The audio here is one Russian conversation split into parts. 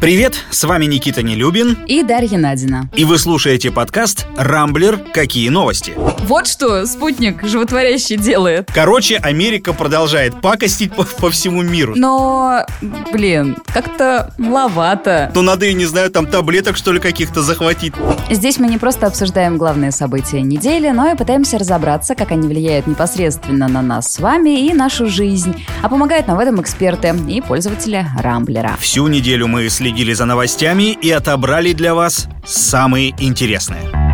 Привет, с вами Никита Нелюбин. И Дарья Надина. И вы слушаете подкаст «Рамблер. Какие новости?». Вот что спутник животворящий делает. Короче, Америка продолжает пакостить по, по всему миру. Но, блин, как-то маловато. Ну, надо, я не знаю, там таблеток, что ли, каких-то захватить. Здесь мы не просто обсуждаем главные события недели, но и пытаемся разобраться, как они влияют непосредственно на нас с вами и нашу жизнь. А помогают нам в этом эксперты и пользователи Рамблера. Всю неделю мы следили за новостями и отобрали для вас самые интересные.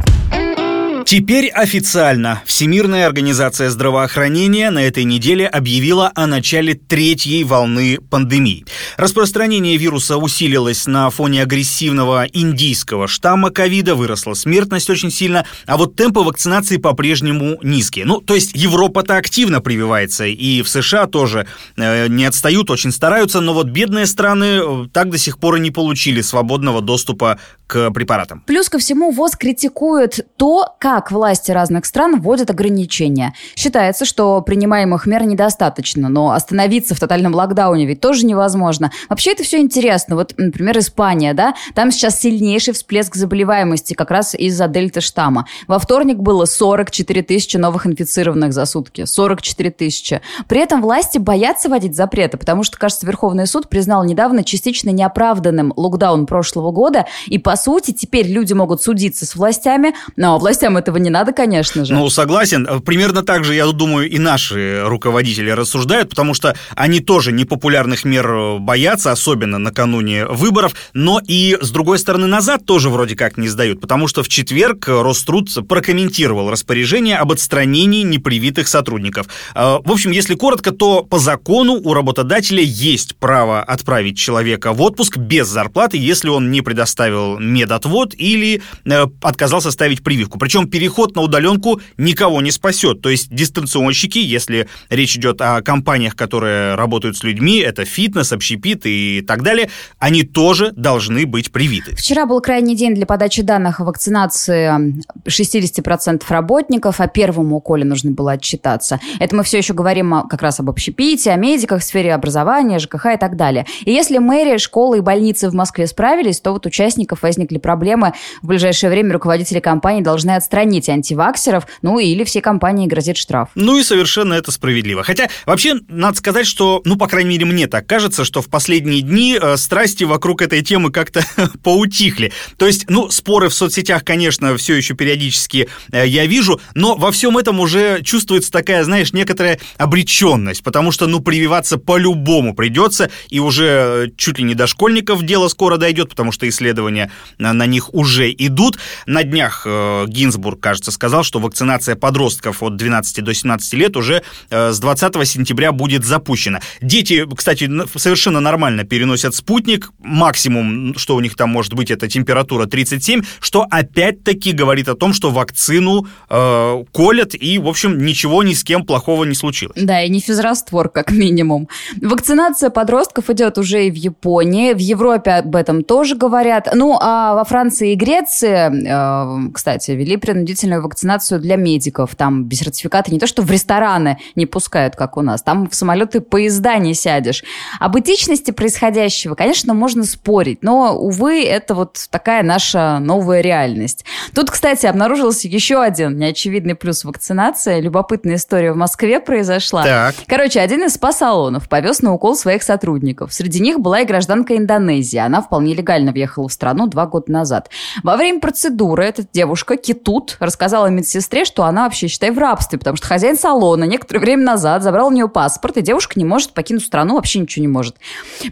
Теперь официально Всемирная организация здравоохранения на этой неделе объявила о начале третьей волны пандемии. Распространение вируса усилилось на фоне агрессивного индийского штамма ковида, выросла смертность очень сильно, а вот темпы вакцинации по-прежнему низкие. Ну, то есть Европа-то активно прививается, и в США тоже э, не отстают, очень стараются, но вот бедные страны э, так до сих пор и не получили свободного доступа к препаратам. Плюс ко всему ВОЗ критикует то, как как власти разных стран вводят ограничения. Считается, что принимаемых мер недостаточно, но остановиться в тотальном локдауне ведь тоже невозможно. Вообще это все интересно. Вот, например, Испания, да, там сейчас сильнейший всплеск заболеваемости как раз из-за дельта штамма. Во вторник было 44 тысячи новых инфицированных за сутки. 44 тысячи. При этом власти боятся вводить запреты, потому что, кажется, Верховный суд признал недавно частично неоправданным локдаун прошлого года, и, по сути, теперь люди могут судиться с властями, но властям это этого не надо, конечно же. Ну, согласен. Примерно так же, я думаю, и наши руководители рассуждают, потому что они тоже непопулярных мер боятся, особенно накануне выборов, но и, с другой стороны, назад тоже вроде как не сдают, потому что в четверг Роструд прокомментировал распоряжение об отстранении непривитых сотрудников. А, в общем, если коротко, то по закону у работодателя есть право отправить человека в отпуск без зарплаты, если он не предоставил медотвод или э, отказался ставить прививку. Причем переход на удаленку никого не спасет. То есть дистанционщики, если речь идет о компаниях, которые работают с людьми, это фитнес, общепит и так далее, они тоже должны быть привиты. Вчера был крайний день для подачи данных о вакцинации 60% работников, о первом уколе нужно было отчитаться. Это мы все еще говорим как раз об общепите, о медиках, сфере образования, ЖКХ и так далее. И если мэрия, школы и больницы в Москве справились, то вот участников возникли проблемы. В ближайшее время руководители компании должны отстранить устранить антиваксеров, ну или всей компании грозит штраф. Ну и совершенно это справедливо. Хотя вообще надо сказать, что, ну, по крайней мере, мне так кажется, что в последние дни э, страсти вокруг этой темы как-то поутихли. То есть, ну, споры в соцсетях, конечно, все еще периодически э, я вижу, но во всем этом уже чувствуется такая, знаешь, некоторая обреченность, потому что, ну, прививаться по-любому придется, и уже э, чуть ли не до школьников дело скоро дойдет, потому что исследования на, на них уже идут. На днях э, Гинзбург кажется, сказал, что вакцинация подростков от 12 до 17 лет уже э, с 20 сентября будет запущена. Дети, кстати, совершенно нормально переносят спутник. Максимум, что у них там может быть, это температура 37, что опять-таки говорит о том, что вакцину э, колят, и, в общем, ничего ни с кем плохого не случилось. Да, и не физраствор, как минимум. Вакцинация подростков идет уже и в Японии, в Европе об этом тоже говорят. Ну, а во Франции и Греции, э, кстати, ввели принудительную вакцинацию для медиков. Там без сертификата не то, что в рестораны не пускают, как у нас. Там в самолеты поезда не сядешь. Об этичности происходящего, конечно, можно спорить, но, увы, это вот такая наша новая реальность. Тут, кстати, обнаружился еще один неочевидный плюс вакцинации. Любопытная история в Москве произошла. Так. Короче, один из спа-салонов повез на укол своих сотрудников. Среди них была и гражданка Индонезии. Она вполне легально въехала в страну два года назад. Во время процедуры эта девушка, Китут, рассказала медсестре, что она вообще, считай, в рабстве, потому что хозяин салона некоторое время назад забрал у нее паспорт, и девушка не может покинуть страну, вообще ничего не может.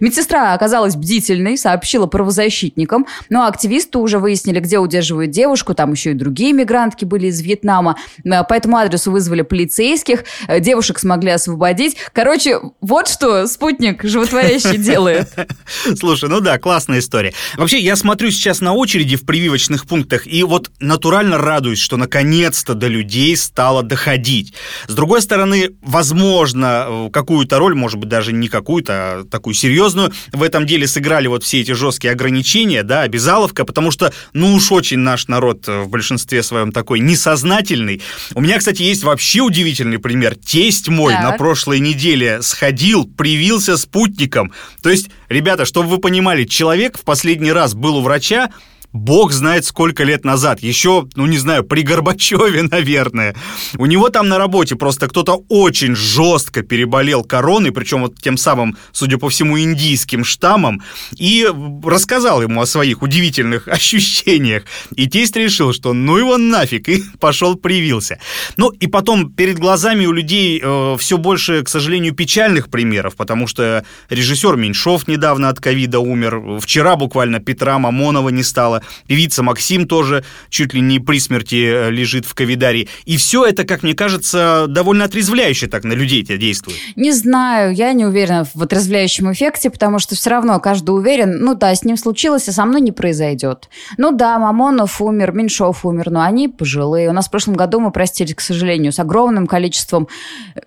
Медсестра оказалась бдительной, сообщила правозащитникам, но активисты уже выяснили, где удерживают девушку, там еще и другие мигрантки были из Вьетнама, э, по этому адресу вызвали полицейских, э, девушек смогли освободить. Короче, вот что спутник животворящий делает. Слушай, ну да, классная история. Вообще, я смотрю сейчас на очереди в прививочных пунктах, и вот натурально радуюсь радуюсь, что наконец-то до людей стало доходить. С другой стороны, возможно, э, какую-то роль, может быть, даже не какую-то, а такую серьезную, в этом деле сыграли вот все эти жесткие ограничения, да, обязаловка, потому что, ну уж очень наш народ в большинстве своем такой несознательный. У меня, кстати, есть вообще удивительный пример. Тесть мой так. на прошлой неделе сходил, привился спутником. То есть, ребята, чтобы вы понимали, человек в последний раз был у врача, бог знает сколько лет назад, еще, ну не знаю, при Горбачеве, наверное. У него там на работе просто кто-то очень жестко переболел короной, причем вот тем самым, судя по всему, индийским штаммом, и рассказал ему о своих удивительных ощущениях. И тесть решил, что ну его нафиг, и пошел привился. Ну и потом перед глазами у людей э, все больше, к сожалению, печальных примеров, потому что режиссер Меньшов недавно от ковида умер, вчера буквально Петра Мамонова не стало, Певица Максим тоже чуть ли не при смерти э, лежит в ковидарии. И все это, как мне кажется, довольно отрезвляюще так на людей это действует. Не знаю, я не уверена в отрезвляющем эффекте, потому что все равно каждый уверен, ну да, с ним случилось, а со мной не произойдет. Ну да, Мамонов умер, Меньшов умер, но они пожилые. У нас в прошлом году мы простились, к сожалению, с огромным количеством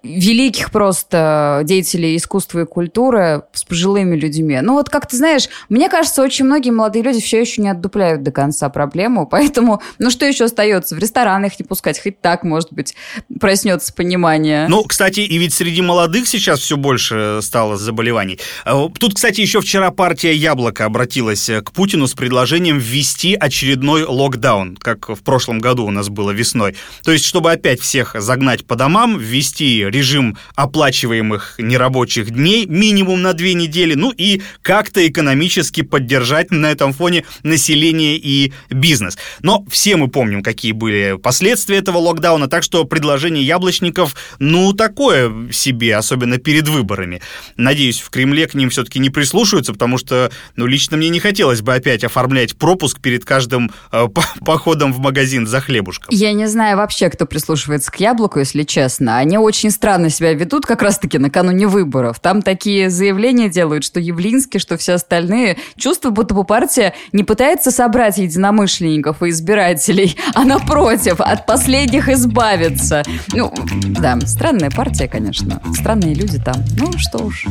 великих просто деятелей искусства и культуры с пожилыми людьми. Ну вот как ты знаешь, мне кажется, очень многие молодые люди все еще не отдупляют цепляют до конца проблему, поэтому, ну что еще остается? В рестораны их не пускать, хоть так, может быть, проснется понимание. Ну, кстати, и ведь среди молодых сейчас все больше стало заболеваний. А, тут, кстати, еще вчера партия «Яблоко» обратилась к Путину с предложением ввести очередной локдаун, как в прошлом году у нас было весной. То есть, чтобы опять всех загнать по домам, ввести режим оплачиваемых нерабочих дней минимум на две недели, ну и как-то экономически поддержать на этом фоне население население и бизнес. Но все мы помним, какие были последствия этого локдауна, так что предложение яблочников, ну, такое себе, особенно перед выборами. Надеюсь, в Кремле к ним все-таки не прислушаются, потому что, ну, лично мне не хотелось бы опять оформлять пропуск перед каждым э, походом в магазин за хлебушком. Я не знаю вообще, кто прислушивается к яблоку, если честно. Они очень странно себя ведут как раз-таки накануне выборов. Там такие заявления делают, что Явлинский, что все остальные. Чувство, будто бы партия не пытается собрать единомышленников и избирателей, а напротив, от последних избавиться. Ну, да, странная партия, конечно. Странные люди там. Ну, что уж.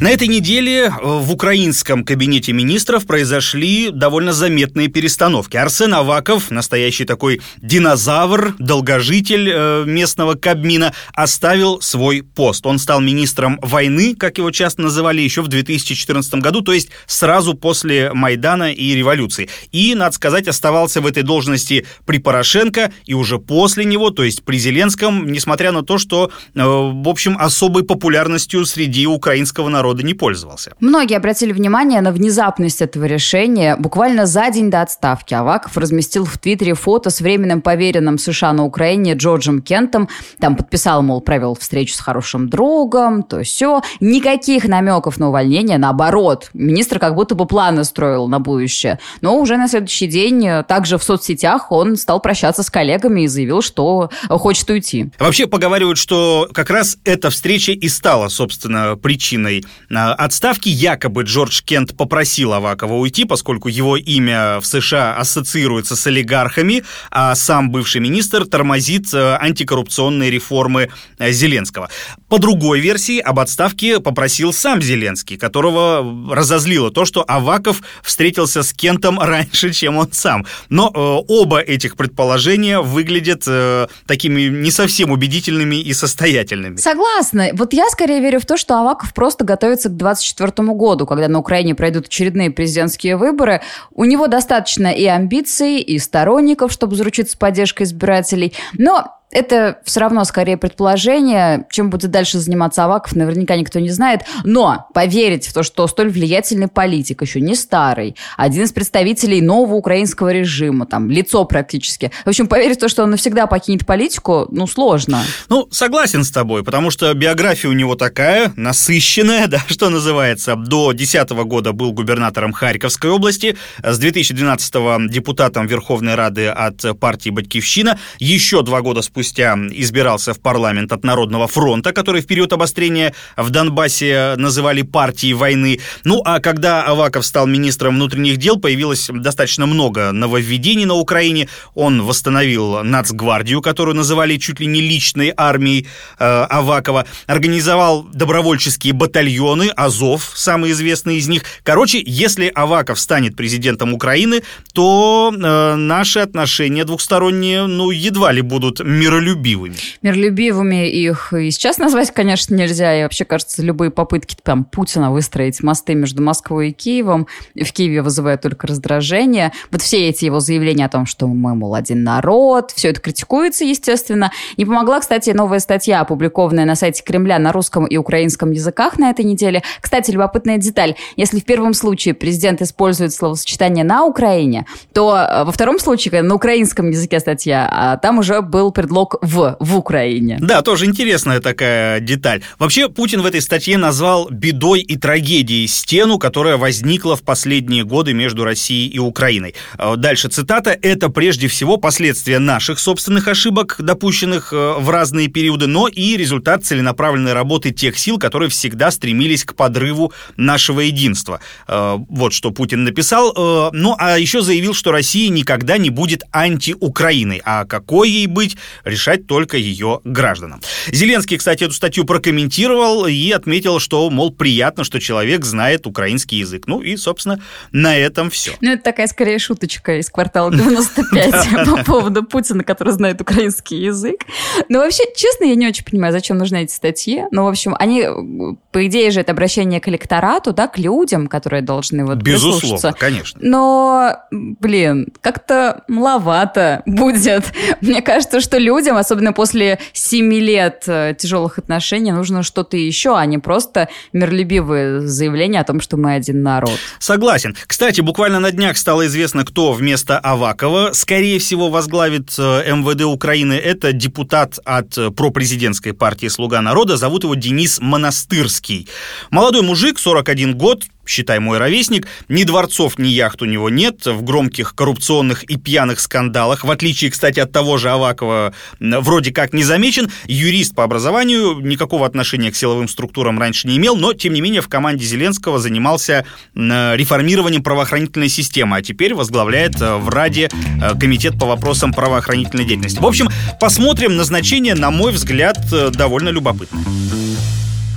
На этой неделе э, в украинском кабинете министров произошли довольно заметные перестановки. Арсен Аваков, настоящий такой динозавр, долгожитель э, местного Кабмина, оставил свой пост. Он стал министром войны, как его часто называли, еще в 2014 году, то есть сразу после Майдана и революции. И, надо сказать, оставался в этой должности при Порошенко и уже после него, то есть при Зеленском, несмотря на то, что, э, в общем, особой популярностью среди украинского народа народа не пользовался. Многие обратили внимание на внезапность этого решения. Буквально за день до отставки Аваков разместил в Твиттере фото с временным поверенным США на Украине Джорджем Кентом. Там подписал, мол, провел встречу с хорошим другом, то все. Никаких намеков на увольнение, наоборот. Министр как будто бы планы строил на будущее. Но уже на следующий день, э, также в соцсетях, он стал прощаться с коллегами и заявил, что хочет уйти. Вообще поговаривают, что как раз эта встреча и стала, собственно, причиной отставки. Якобы Джордж Кент попросил Авакова уйти, поскольку его имя в США ассоциируется с олигархами, а сам бывший министр тормозит э, антикоррупционные реформы э, Зеленского. По другой версии об отставке попросил сам Зеленский, которого разозлило то, что Аваков встретился с Кентом раньше, чем он сам. Но э, оба этих предположения выглядят э, такими не совсем убедительными и состоятельными. Согласна. Вот я скорее верю в то, что Аваков просто готов готовится к 2024 году, когда на Украине пройдут очередные президентские выборы. У него достаточно и амбиций, и сторонников, чтобы заручиться поддержкой избирателей. Но это все равно скорее предположение. Чем будет дальше заниматься Аваков, наверняка никто не знает. Но поверить в то, что столь влиятельный политик, еще не старый, один из представителей нового украинского режима, там, лицо практически. В общем, поверить в то, что он навсегда покинет политику, ну, сложно. Ну, согласен с тобой, потому что биография у него такая, насыщенная, да, что называется. До 2010 года был губернатором Харьковской области, с 2012 депутатом Верховной Рады от партии «Батькивщина». Еще два года спустя спустя избирался в парламент от Народного фронта, который в период обострения в Донбассе называли партией войны. Ну, а когда Аваков стал министром внутренних дел, появилось достаточно много нововведений на Украине. Он восстановил нацгвардию, которую называли чуть ли не личной армией э, Авакова, организовал добровольческие батальоны, Азов, самый известный из них. Короче, если Аваков станет президентом Украины, то э, наши отношения двухсторонние, ну, едва ли будут миролюбивыми. Миролюбивыми их и сейчас назвать, конечно, нельзя. И вообще, кажется, любые попытки там Путина выстроить мосты между Москвой и Киевом в Киеве вызывают только раздражение. Вот все эти его заявления о том, что мы, мол, один народ, все это критикуется, естественно. Не помогла, кстати, новая статья, опубликованная на сайте Кремля на русском и украинском языках на этой неделе. Кстати, любопытная деталь. Если в первом случае президент использует словосочетание «на Украине», то э, во втором случае, на украинском языке статья, а там уже был предлог «в», «в Украине». Да, тоже интересная такая деталь. Вообще, Путин в этой статье назвал бедой и трагедией стену, которая возникла в последние годы между Россией и Украиной. Э, дальше цитата. «Это прежде всего последствия наших собственных ошибок, допущенных э, в разные периоды, но и результат целенаправленной работы тех сил, которые всегда стремились к подрыву нашего единства». Вот что Путин написал. Ну, а еще заявил, что Россия никогда не будет антиукраиной, а какой ей быть, решать только ее гражданам. Зеленский, кстати, эту статью прокомментировал и отметил, что, мол, приятно, что человек знает украинский язык. Ну и, собственно, на этом все. Ну, это такая, скорее, шуточка из квартала 95 по поводу Путина, который знает украинский язык. Но вообще, честно, я не очень понимаю, зачем нужны эти статьи. Но, в общем, они, по идее же, это обращение к электорату, да, к людям, которые должны вот Безусловно, конечно. Но, блин, как-то маловато будет. Мне кажется, что людям, особенно после семи лет э, тяжелых отношений, нужно что-то еще, а не просто миролюбивые заявления о том, что мы один народ. Согласен. Кстати, буквально на днях стало известно, кто вместо Авакова, скорее всего, возглавит э, МВД Украины. Это депутат от э, пропрезидентской партии «Слуга народа». Зовут его Денис Монастырский. Молодой мужик, 41 год, считай мой ровесник, ни дворцов, ни яхт у него нет, в громких коррупционных и пьяных скандалах, в отличие, кстати, от того же Авакова, вроде как не замечен, юрист по образованию, никакого отношения к силовым структурам раньше не имел, но, тем не менее, в команде Зеленского занимался реформированием правоохранительной системы, а теперь возглавляет э, в Раде э, комитет по вопросам правоохранительной деятельности. В общем, посмотрим, назначение, на мой взгляд, э, довольно любопытное.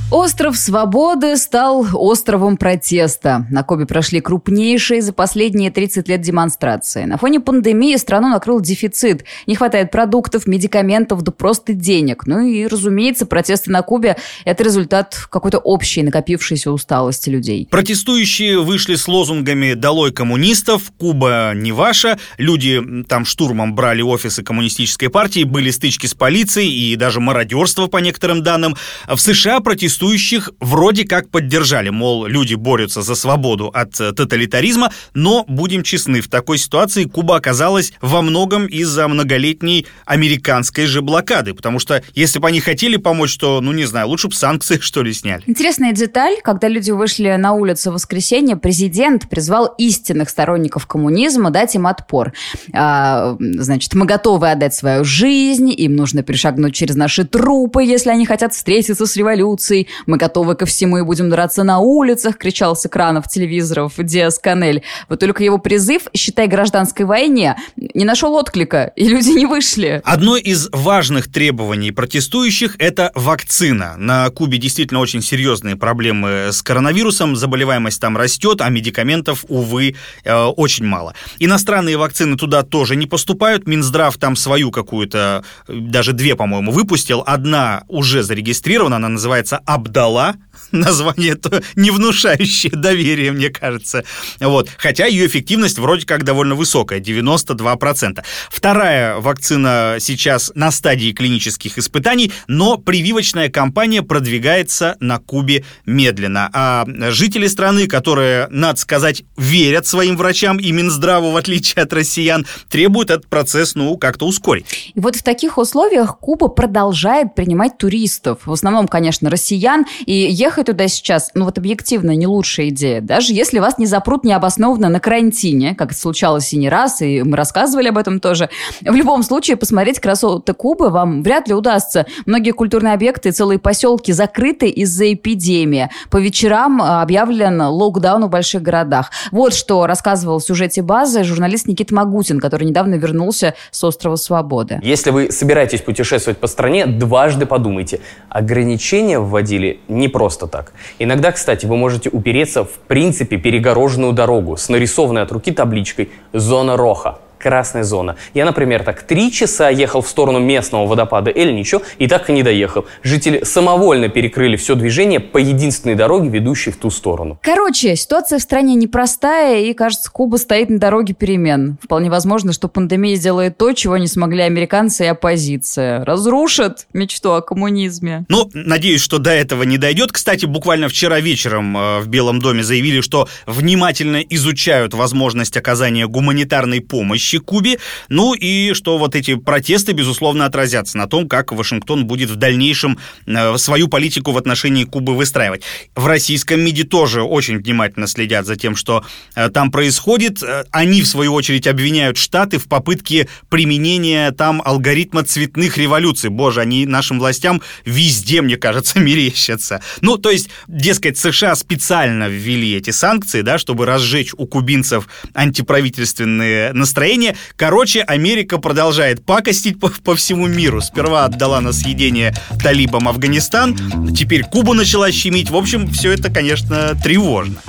Остров Свободы стал островом протеста. На Кубе прошли крупнейшие за последние 30 лет демонстрации. На фоне пандемии страну накрыл дефицит. Не хватает продуктов, медикаментов, да просто денег. Ну и, разумеется, протесты на Кубе – это результат какой-то общей накопившейся усталости людей. Протестующие вышли с лозунгами «Долой коммунистов», «Куба не ваша». Люди там штурмом брали офисы коммунистической партии, были стычки с полицией и даже мародерство, по некоторым данным. В США протестуют протестующих вроде как поддержали, мол, люди борются за свободу от э, тоталитаризма, но, будем честны, в такой ситуации Куба оказалась во многом из-за многолетней американской же блокады, потому что если бы они хотели помочь, то, ну не знаю, лучше бы санкции, что ли, сняли. Интересная деталь, когда люди вышли на улицу в воскресенье, президент призвал истинных сторонников коммунизма дать им отпор. А, значит, мы готовы отдать свою жизнь, им нужно перешагнуть через наши трупы, если они хотят встретиться с революцией, мы готовы ко всему и будем драться на улицах, кричал с экранов телевизоров Диас Канель. Вот только его призыв, считай, гражданской войне, не нашел отклика, и люди не вышли. Одно из важных требований протестующих – это вакцина. На Кубе действительно очень серьезные проблемы с коронавирусом, заболеваемость там растет, а медикаментов, увы, э, очень мало. Иностранные вакцины туда тоже не поступают, Минздрав там свою какую-то, даже две, по-моему, выпустил. Одна уже зарегистрирована, она называется Абдала, название не внушающее доверие, мне кажется. Вот. Хотя ее эффективность вроде как довольно высокая, 92%. Вторая вакцина сейчас на стадии клинических испытаний, но прививочная кампания продвигается на Кубе медленно. А жители страны, которые, надо сказать, верят своим врачам и Минздраву, в отличие от россиян, требуют этот процесс, ну, как-то ускорить. И вот в таких условиях Куба продолжает принимать туристов. В основном, конечно, россиян, пьян, и ехать туда сейчас, ну вот объективно, не лучшая идея. Даже если вас не запрут необоснованно на карантине, как это случалось и не раз, и мы рассказывали об этом тоже. В любом случае, посмотреть красоты Кубы вам вряд ли удастся. Многие культурные объекты целые поселки закрыты из-за эпидемии. По вечерам а, объявлен локдаун в больших городах. Вот что рассказывал в сюжете базы журналист Никита Магутин, который недавно вернулся с острова Свободы. Если вы собираетесь путешествовать по стране, дважды подумайте. Ограничения вводили не просто так. Иногда, кстати, вы можете упереться в принципе перегороженную дорогу с нарисованной от руки табличкой «Зона Роха» красная зона. Я, например, так три часа ехал в сторону местного водопада Эльничо и так и не доехал. Жители самовольно перекрыли все движение по единственной дороге, ведущей в ту сторону. Короче, ситуация в стране непростая, и, кажется, Куба стоит на дороге перемен. Вполне возможно, что пандемия сделает то, чего не смогли американцы и оппозиция. Разрушит мечту о коммунизме. Ну, надеюсь, что до этого не дойдет. Кстати, буквально вчера вечером э, в Белом доме заявили, что внимательно изучают возможность оказания гуманитарной помощи помощи Кубе. Ну и что вот эти протесты, безусловно, отразятся на том, как Вашингтон будет в дальнейшем э, свою политику в отношении Кубы выстраивать. В российском МИДе тоже очень внимательно следят за тем, что э, там происходит. Э, они, в свою очередь, обвиняют Штаты в попытке применения там алгоритма цветных революций. Боже, они нашим властям везде, мне кажется, мерещатся. Ну, то есть, дескать, США специально ввели эти санкции, да, чтобы разжечь у кубинцев антиправительственные настроения, съедение. Короче, Америка продолжает пакостить по, по всему миру. Сперва отдала на съедение талибам Афганистан, теперь Кубу начала щемить. В общем, все это, конечно, тревожно.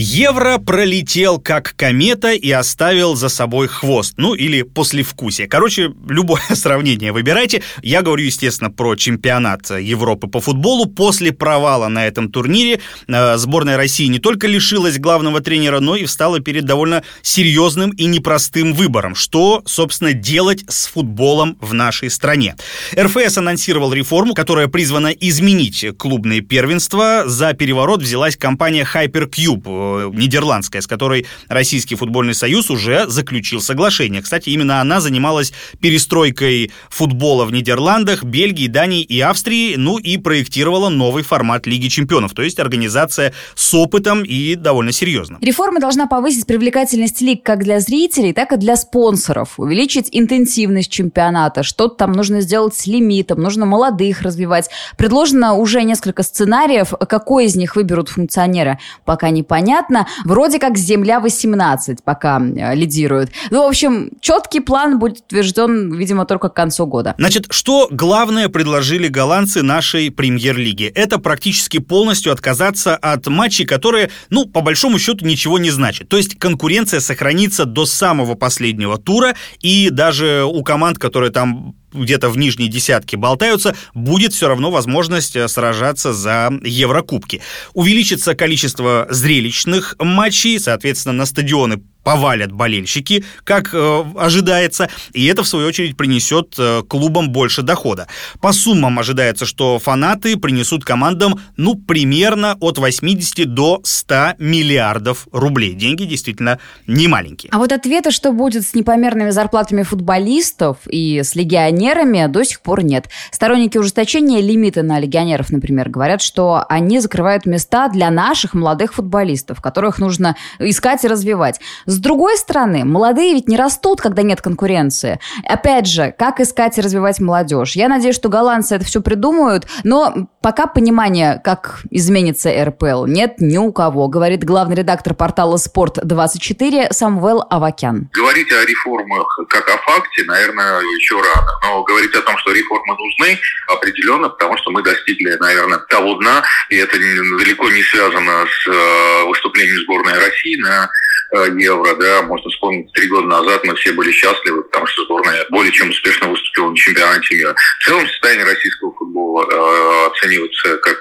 Евро пролетел как комета и оставил за собой хвост, ну или послевкусие. Короче, любое сравнение выбирайте. Я говорю, естественно, про чемпионат Европы по футболу. После провала на этом турнире э, сборная России не только лишилась главного тренера, но и встала перед довольно серьезным и непростым выбором. Что, собственно, делать с футболом в нашей стране? РФС анонсировал реформу, которая призвана изменить клубные первенства. За переворот взялась компания Hypercube нидерландская, с которой Российский футбольный союз уже заключил соглашение. Кстати, именно она занималась перестройкой футбола в Нидерландах, Бельгии, Дании и Австрии, ну и проектировала новый формат Лиги чемпионов, то есть организация с опытом и довольно серьезно. Реформа должна повысить привлекательность лиг как для зрителей, так и для спонсоров, увеличить интенсивность чемпионата, что-то там нужно сделать с лимитом, нужно молодых развивать. Предложено уже несколько сценариев, какой из них выберут функционеры, пока непонятно понятно. Вроде как «Земля-18» пока э, лидирует. Ну, в общем, четкий план будет утвержден, видимо, только к концу года. Значит, что главное предложили голландцы нашей премьер-лиги? Это практически полностью отказаться от матчей, которые, ну, по большому счету, ничего не значат. То есть конкуренция сохранится до самого последнего тура, и даже у команд, которые там где-то в нижней десятке болтаются, будет все равно возможность э, сражаться за Еврокубки. Увеличится количество зрелищных матчей, соответственно, на стадионы повалят болельщики, как э, ожидается, и это, в свою очередь, принесет э, клубам больше дохода. По суммам ожидается, что фанаты принесут командам, ну, примерно от 80 до 100 миллиардов рублей. Деньги действительно не маленькие. А вот ответа, что будет с непомерными зарплатами футболистов и с легионерами, до сих пор нет. Сторонники ужесточения лимита на легионеров, например, говорят, что они закрывают места для наших молодых футболистов, которых нужно искать и развивать. С другой стороны, молодые ведь не растут, когда нет конкуренции. Опять же, как искать и развивать молодежь? Я надеюсь, что голландцы это все придумают, но пока понимания, как изменится РПЛ, нет ни у кого, говорит главный редактор портала «Спорт-24» Самвел Авакян. Говорить о реформах как о факте, наверное, еще рано. Но говорить о том, что реформы нужны, определенно, потому что мы достигли, наверное, того дна, и это далеко не связано с э, выступлением сборной России на евро, да, можно вспомнить, три года назад мы все были счастливы, потому что сборная более чем успешно выступила на чемпионате мира. В целом состояние российского футбола э, оценивается как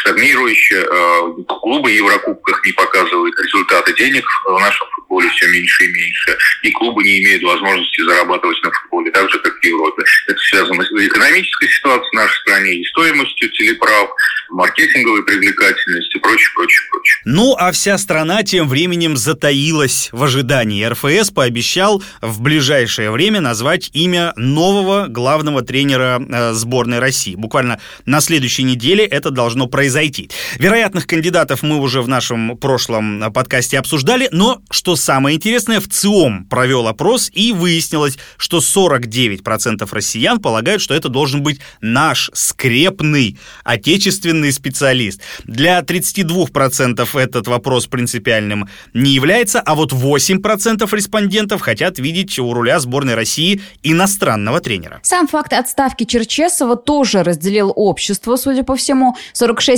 стагнирующая. Э, клубы в Еврокубках не показывают результаты денег в нашем футболе все меньше и меньше. И клубы не имеют возможности зарабатывать на футболе, так же, как в Европе. Это связано с экономической ситуацией в нашей стране и стоимостью телеправ, маркетинговой привлекательностью прочее, прочее, прочее. Ну, а вся страна тем временем затаилась в ожидании. РФС пообещал в ближайшее время назвать имя нового главного тренера э, сборной России. Буквально на следующей неделе это должно произойти. Вероятных кандидатов мы уже в нашем прошлом подкасте обсуждали, но, что самое интересное, в ЦИОМ провел опрос и выяснилось, что 49% россиян полагают, что это должен быть наш скрепный отечественный специалист. Для 32% этот вопрос принципиальным не является, а вот 8% респондентов хотят видеть у руля сборной России иностранного тренера. Сам факт отставки Черчесова тоже разделил общество, судя по всему. 46%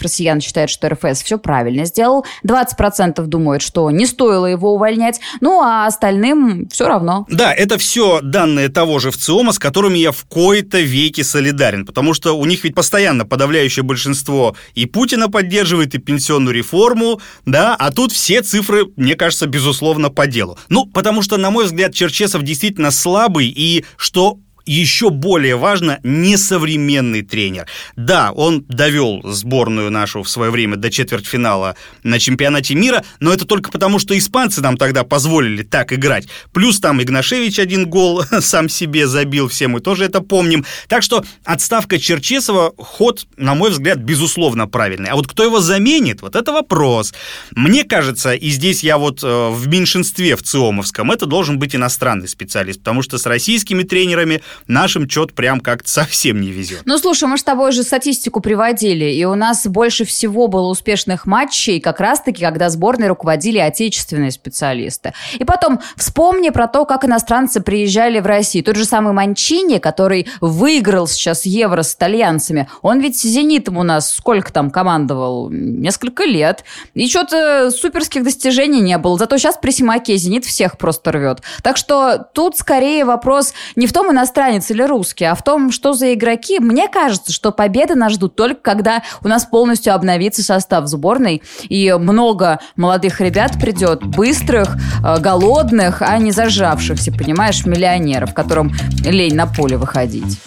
россиян считают, что РФС все правильно сделал, 20% думают, что не стоило его увольнять, ну а остальным все равно. Да, это все данные того же ВЦИОМа, с которыми я в кои-то веке солидарен, потому что у них ведь постоянно подавляющее большинство и Путина поддерживает, и пенсионную реформу, да, а тут все цифры, мне кажется, безусловно, по делу. Ну, потому что, на мой взгляд, Черчесов действительно слабый, и что еще более важно, несовременный тренер. Да, он довел сборную нашу в свое время до четвертьфинала на чемпионате мира, но это только потому, что испанцы нам тогда позволили так играть. Плюс там Игнашевич один гол сам себе забил, все мы тоже это помним. Так что отставка Черчесова ход, на мой взгляд, безусловно правильный. А вот кто его заменит, вот это вопрос. Мне кажется, и здесь я вот э, в меньшинстве в ЦИОМовском, это должен быть иностранный специалист, потому что с российскими тренерами нашим что-то прям как-то совсем не везет. Ну, слушай, мы с тобой же статистику приводили, и у нас больше всего было успешных матчей как раз-таки, когда сборной руководили отечественные специалисты. И потом вспомни про то, как иностранцы приезжали в Россию. Тот же самый Манчини, который выиграл сейчас Евро с итальянцами, он ведь «Зенитом» у нас сколько там командовал? Несколько лет. И что-то суперских достижений не было. Зато сейчас при Симаке «Зенит» всех просто рвет. Так что тут скорее вопрос не в том, иностранец иностранец или русский, а в том, что за игроки, мне кажется, что победы нас ждут только когда у нас полностью обновится состав сборной, и много молодых ребят придет, быстрых, э, голодных, а не зажавшихся, понимаешь, миллионеров, которым лень на поле выходить.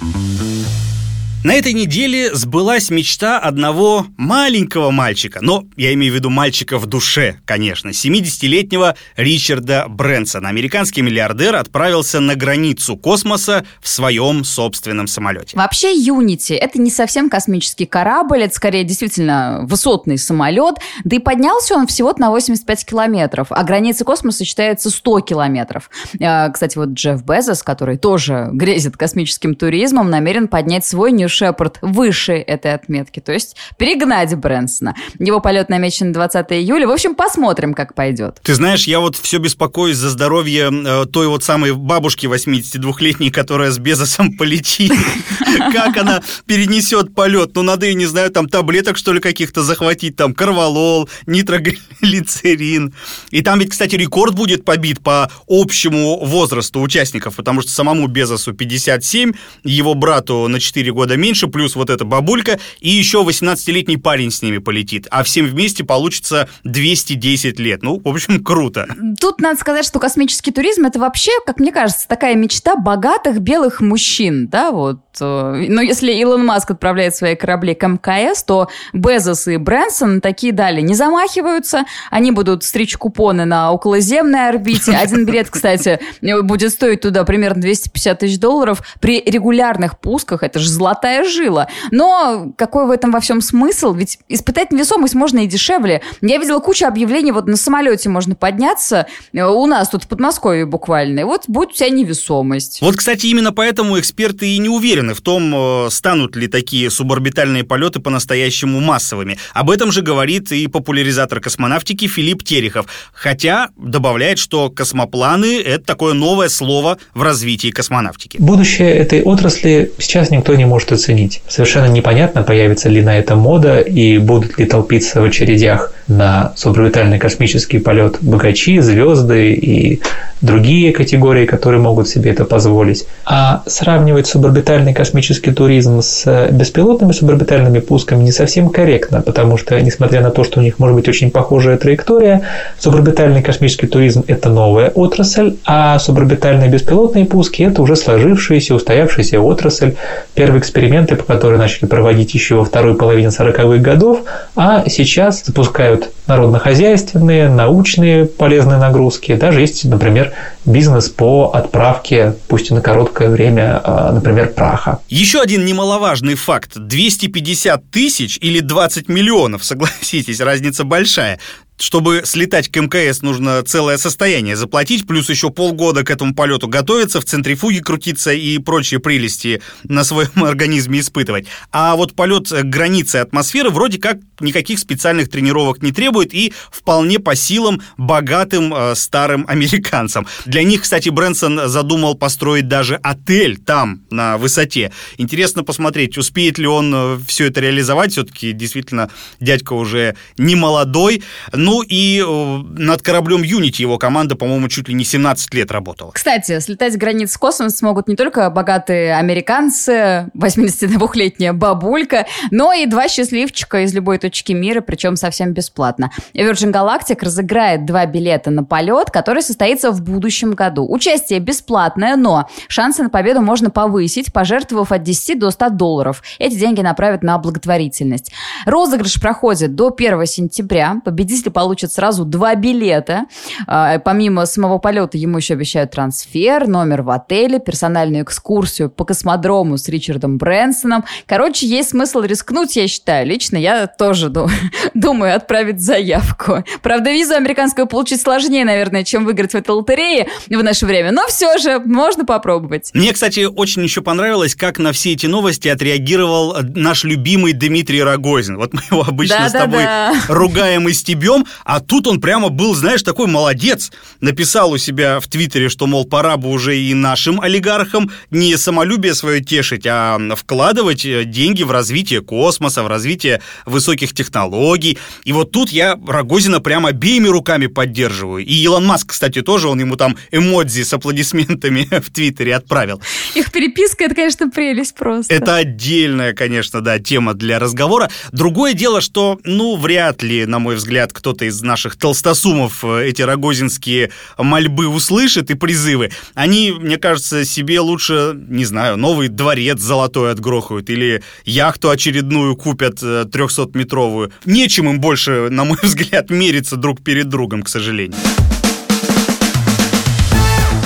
На этой неделе сбылась мечта одного маленького мальчика, но я имею в виду мальчика в душе, конечно, 70-летнего Ричарда Брэнсона. Американский миллиардер отправился на границу космоса в своем собственном самолете. Вообще Unity — это не совсем космический корабль, это скорее действительно высотный самолет, да и поднялся он всего на 85 километров, а граница космоса считается 100 километров. А, кстати, вот Джефф Безос, который тоже грезит космическим туризмом, намерен поднять свой New Шепард выше этой отметки, то есть перегнать Брэнсона. Его полет намечен на 20 июля. В общем, посмотрим, как пойдет. Ты знаешь, я вот все беспокоюсь за здоровье э, той вот самой бабушки 82-летней, которая с Безосом полетит. Как она перенесет полет? Ну, надо, я не знаю, там таблеток, что ли, каких-то захватить, там, карвалол, нитроглицерин. И там ведь, кстати, рекорд будет побит по общему возрасту участников, потому что самому Безосу 57, его брату на 4 года меньше, плюс вот эта бабулька, и еще 18-летний парень с ними полетит. А всем вместе получится 210 лет. Ну, в общем, круто. Тут надо сказать, что космический туризм это вообще, как мне кажется, такая мечта богатых белых мужчин, да, вот. Э, но если Илон Маск отправляет свои корабли к МКС, то Безос и Брэнсон такие далее не замахиваются, они будут стричь купоны на околоземной орбите. Один билет, кстати, будет стоить туда примерно 250 тысяч долларов. При регулярных пусках, это же золотая золотая жила. Но какой в этом во всем смысл? Ведь испытать невесомость можно и дешевле. Я видела кучу объявлений, вот на самолете можно подняться, э, у нас тут в Подмосковье буквально, и вот будет у тебя невесомость. Вот, кстати, именно поэтому эксперты и не уверены в том, э, станут ли такие суборбитальные полеты по-настоящему массовыми. Об этом же говорит и популяризатор космонавтики Филипп Терехов. Хотя добавляет, что космопланы – это такое новое слово в развитии космонавтики. Будущее этой отрасли сейчас никто не может оценить. Совершенно непонятно, появится ли на это мода и будут ли толпиться в очередях на суборбитальный космический полет богачи, звезды и другие категории, которые могут себе это позволить. А сравнивать суборбитальный космический туризм с беспилотными суборбитальными пусками не совсем корректно, потому что, несмотря на то, что у них может быть очень похожая траектория, суборбитальный космический туризм – это новая отрасль, а суборбитальные беспилотные пуски – это уже сложившаяся, устоявшаяся отрасль. Первые эксперименты, по которым начали проводить еще во второй половине 40-х годов, а сейчас запускают народно-хозяйственные, научные полезные нагрузки. Даже есть, например, бизнес по отправке, пусть и на короткое время, а, например, праха. Еще один немаловажный факт. 250 тысяч или 20 миллионов, согласитесь, разница большая чтобы слетать к МКС, нужно целое состояние заплатить, плюс еще полгода к этому полету готовиться, в центрифуге крутиться и прочие прелести на своем организме испытывать. А вот полет к границе атмосферы вроде как никаких специальных тренировок не требует и вполне по силам богатым э, старым американцам. Для них, кстати, Брэнсон задумал построить даже отель там, на высоте. Интересно посмотреть, успеет ли он э, все это реализовать. Все-таки действительно дядька уже не молодой. Ну и э, над кораблем Unity его команда, по-моему, чуть ли не 17 лет работала. Кстати, слетать границ в космос смогут не только богатые американцы, 82-летняя бабулька, но и два счастливчика из любой точки мира, причем совсем бесплатно. Virgin Galactic разыграет два билета на полет, который состоится в будущем году. Участие бесплатное, но шансы на победу можно повысить, пожертвовав от 10 до 100 долларов. Эти деньги направят на благотворительность. Розыгрыш проходит до 1 сентября. Победитель получит сразу два билета. А, помимо самого полета ему еще обещают трансфер, номер в отеле, персональную экскурсию по космодрому с Ричардом Брэнсоном. Короче, есть смысл рискнуть, я считаю. Лично я тоже думаю отправить заявку. Правда, визу американскую получить сложнее, наверное, чем выиграть в этой лотерее в наше время. Но все же можно попробовать. Мне, кстати, очень еще понравилось, как на все эти новости отреагировал наш любимый Дмитрий Рогозин. Вот мы его обычно да, с тобой да, да. ругаем и стебем, а тут он прямо был, знаешь, такой молодец. Написал у себя в Твиттере, что, мол, пора бы уже и нашим олигархам не самолюбие свое тешить, а вкладывать э, деньги в развитие космоса, в развитие высоких технологий. И вот тут я Рогозина прямо обеими руками поддерживаю. И Илон Маск, кстати, тоже, он ему там эмодзи с аплодисментами в Твиттере отправил. Их переписка, это, конечно, прелесть просто. Это отдельная, конечно, да, тема для разговора. Другое дело, что, ну, вряд ли, на мой взгляд, кто кто-то из наших толстосумов э, эти рогозинские мольбы услышит и призывы, они, мне кажется, себе лучше, не знаю, новый дворец золотой отгрохают или яхту очередную купят 300-метровую. Э, Нечем им больше, на мой взгляд, мериться друг перед другом, к сожалению.